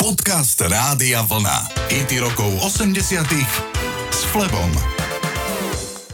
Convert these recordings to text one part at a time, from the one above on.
Podcast Rádia Vlna. IT rokov 80 s Flebom.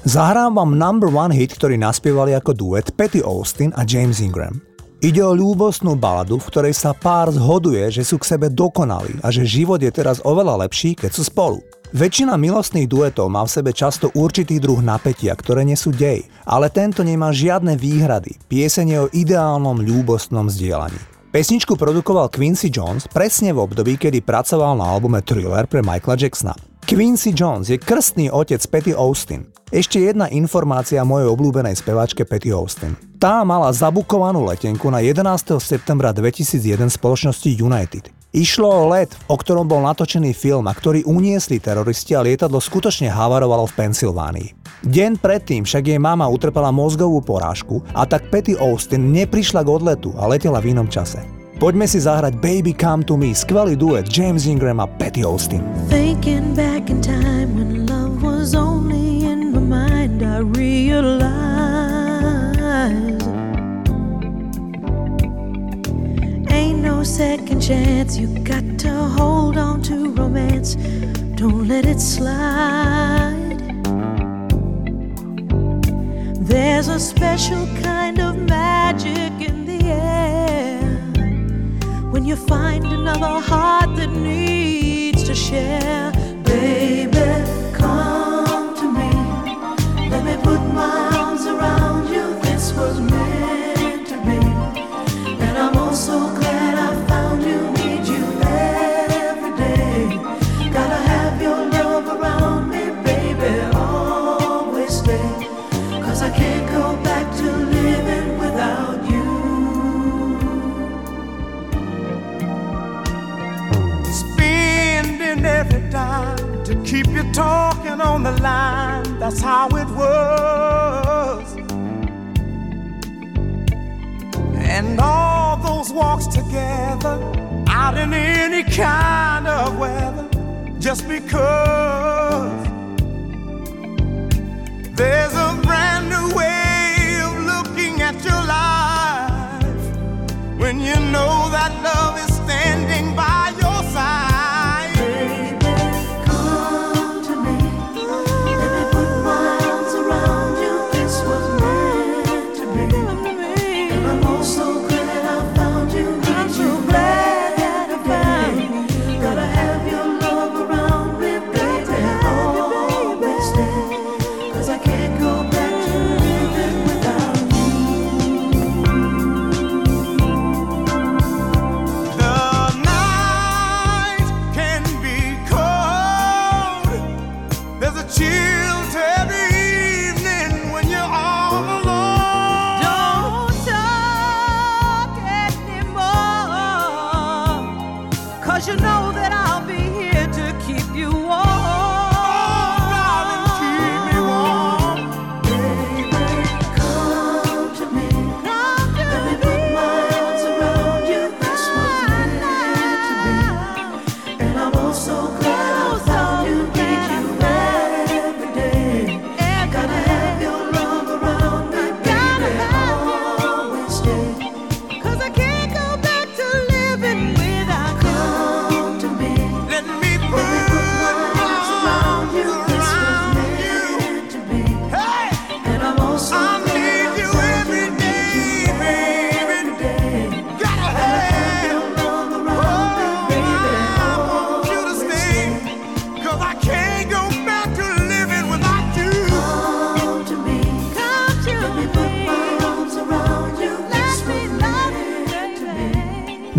Zahrám vám number one hit, ktorý naspievali ako duet Patty Austin a James Ingram. Ide o ľúbostnú baladu, v ktorej sa pár zhoduje, že sú k sebe dokonali a že život je teraz oveľa lepší, keď sú spolu. Väčšina milostných duetov má v sebe často určitý druh napätia, ktoré nie sú dej, ale tento nemá žiadne výhrady. Pieseň je o ideálnom ľúbostnom zdieľaní. Pesničku produkoval Quincy Jones presne v období, kedy pracoval na albume Thriller pre Michaela Jacksona. Quincy Jones je krstný otec Patty Austin. Ešte jedna informácia mojej obľúbenej speváčke Patty Austin. Tá mala zabukovanú letenku na 11. septembra 2001 spoločnosti United. Išlo o let, o ktorom bol natočený film a ktorý uniesli teroristi a lietadlo skutočne havarovalo v Pensylvánii. Deň predtým však jej mama utrpela mozgovú porážku a tak Patty Austin neprišla k odletu a letela v inom čase. Poďme si zahrať Baby Come To Me, skvelý duet James Ingram a Patty Austin. Thinking back chance You got to hold on to romance Don't let it slide There's a special kind of magic in the air when you find another heart that needs to share. Baby, come to me. Let me put my arms around you. This was meant That's how it was. And all those walks together out in any kind of weather just because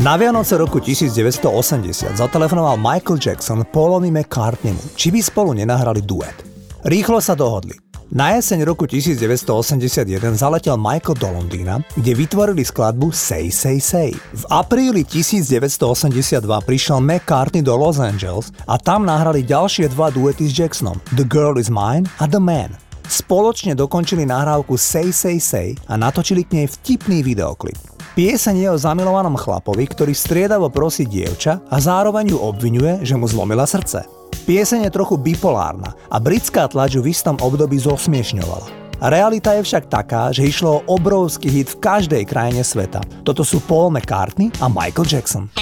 Na Vianoce roku 1980 zatelefonoval Michael Jackson Paulovi McCartneymu, či by spolu nenahrali duet. Rýchlo sa dohodli. Na jeseň roku 1981 zaletel Michael do Londýna, kde vytvorili skladbu Say Say Say. V apríli 1982 prišiel McCartney do Los Angeles a tam nahrali ďalšie dva duety s Jacksonom The Girl Is Mine a The Man. Spoločne dokončili nahrávku Say Say Say a natočili k nej vtipný videoklip. Pieseň je o zamilovanom chlapovi, ktorý striedavo prosí dievča a zároveň ju obvinuje, že mu zlomila srdce. Pieseň je trochu bipolárna a britská tlač ju v istom období zosmiešňovala. Realita je však taká, že išlo o obrovský hit v každej krajine sveta. Toto sú Paul McCartney a Michael Jackson.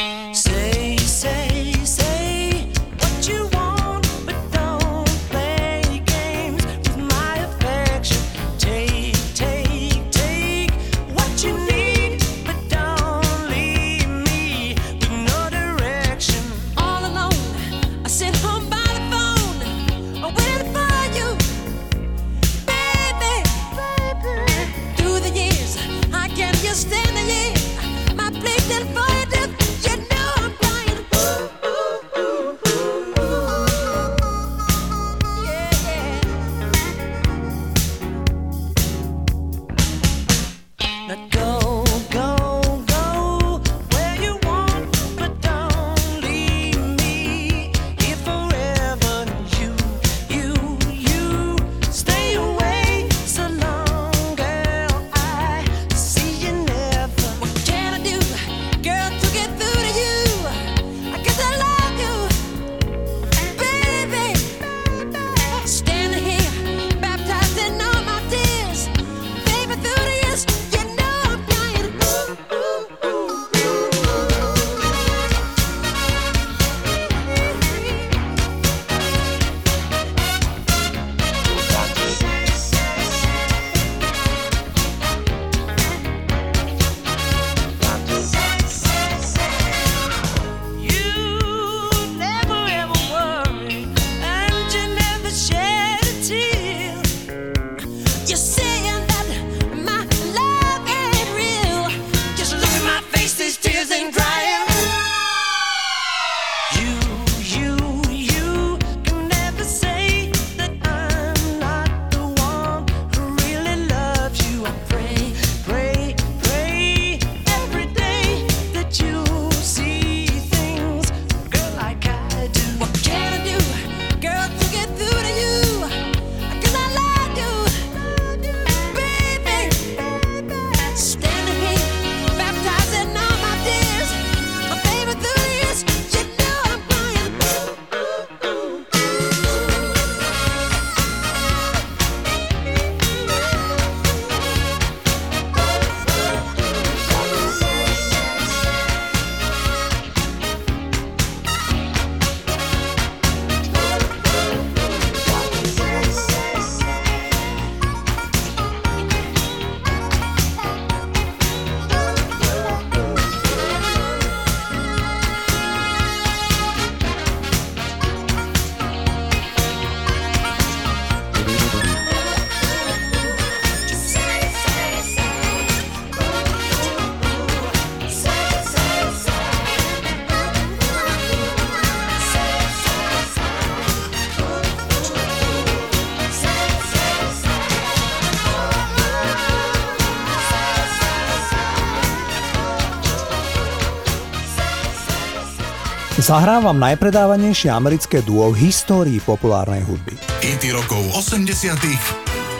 Zahrám vám najpredávanejšie americké duo v histórii populárnej hudby. Hity rokov 80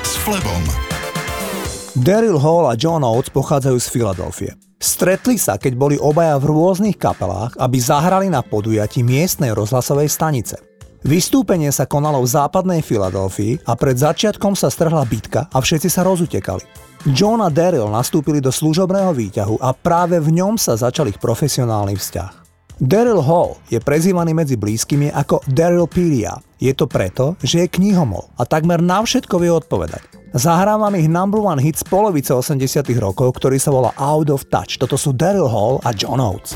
s Flebom. Daryl Hall a John Oates pochádzajú z Filadelfie. Stretli sa, keď boli obaja v rôznych kapelách, aby zahrali na podujatí miestnej rozhlasovej stanice. Vystúpenie sa konalo v západnej Filadelfii a pred začiatkom sa strhla bitka a všetci sa rozutekali. John a Daryl nastúpili do služobného výťahu a práve v ňom sa začal ich profesionálny vzťah. Daryl Hall je prezývaný medzi blízkymi ako Daryl Pedia. Je to preto, že je knihomol a takmer na všetko vie odpovedať. Zahrávam ich number one hit z polovice 80 rokov, ktorý sa volá Out of Touch. Toto sú Daryl Hall a John Oates.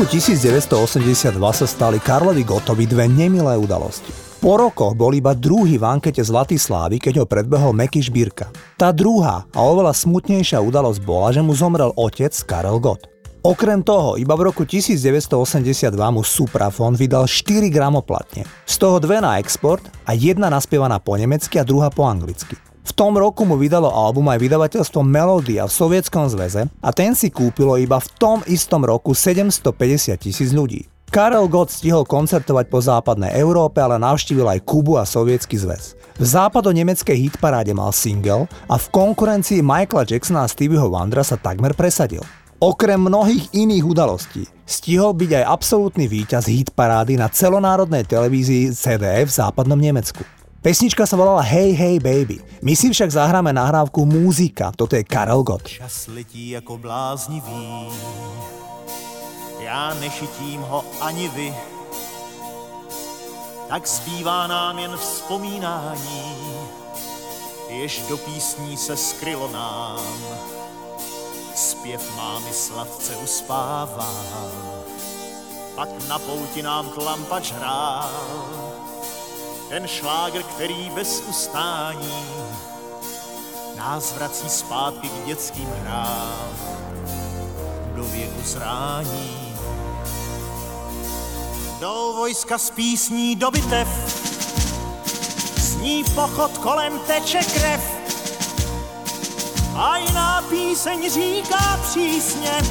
Roku 1982 sa stali Karlovi Gotovi dve nemilé udalosti. Po rokoch bol iba druhý v ankete Zlatý Slávy, keď ho predbehol Meky Šbírka. Tá druhá a oveľa smutnejšia udalosť bola, že mu zomrel otec Karel Gott. Okrem toho, iba v roku 1982 mu Suprafon vydal 4 gramoplatne. Z toho dve na export a jedna naspievaná po nemecky a druhá po anglicky. V tom roku mu vydalo album aj vydavateľstvo Melodia v Sovietskom zväze a ten si kúpilo iba v tom istom roku 750 tisíc ľudí. Karel Gott stihol koncertovať po západnej Európe, ale navštívil aj Kubu a Sovietsky zväz. V západo-nemeckej hitparáde mal single a v konkurencii Michaela Jacksona a Stevieho Wondera sa takmer presadil. Okrem mnohých iných udalostí stihol byť aj absolútny víťaz hitparády na celonárodnej televízii CDF v západnom Nemecku. Pesnička sa volala Hey Hey Baby. My si však zahráme nahrávku Múzika, toto je Karel Gott. Čas letí jako bláznivý, já nechytím ho ani vy, tak zbývá nám jen vzpomínání, jež do písní se skrylo nám zpěv mámy sladce uspává. Pak na pouti nám tlampač hrál, ten šlágr, který bez ustání nás vrací zpátky k dětským hrám do věku zrání. Do vojska z písní do bitev, zní pochod kolem teče krev, a jiná píseň říká přísně,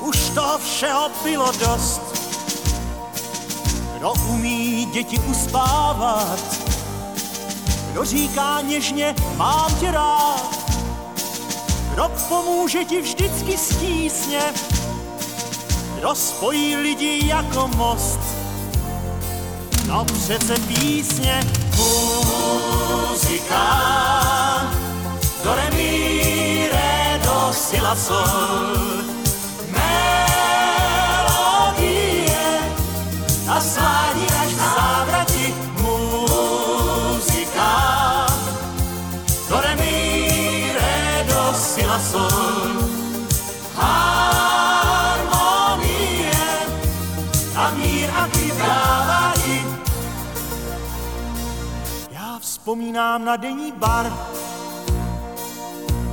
už toho všeho bylo dost. Kdo umí děti uspávat, kdo říká něžně, mám tě rád, kdo pomůže ti vždycky stísně, kdo spojí lidi jako most. No přece písně, muzika, do re re do si la sol. Melodie. A svádí a mír a dávají já vzpomínám na denní bar.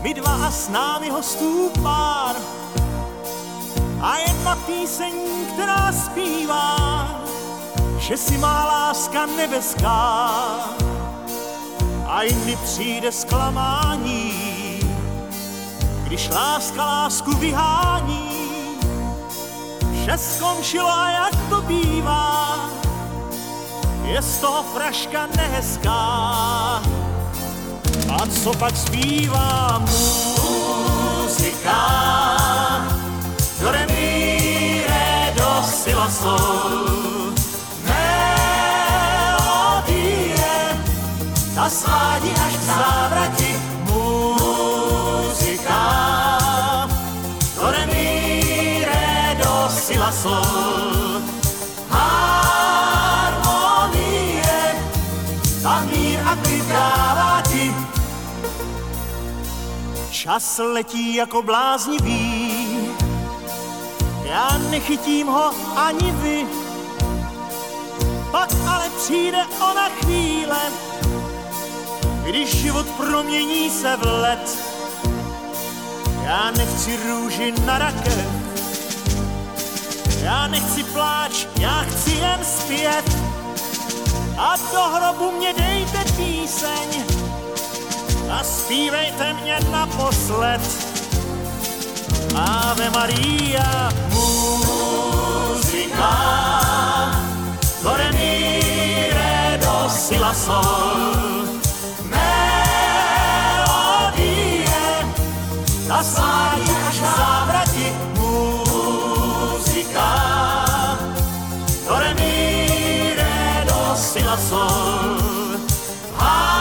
My dva a s námi hostů pár. A jedna píseň, která zpívá, že si má láska nebeská. A jindy přijde zklamání, když láska lásku vyhání. Vše skončilo a jak to bývá, je z toho fraška nehezká a co pak zpívá muzika? Čas letí jako bláznivý, já nechytím ho ani vy. Pak ale přijde ona chvíle, když život promění se v let. Já nechci růži na rakev, já nechci pláč, já chci jen zpět. A do hrobu mě dejte píseň, a zpívejte mě naposled. Ave Maria, muzika, do re mi re do si la sol. Melodie, ta svádí až k závrati, muzika, do re mi sol. a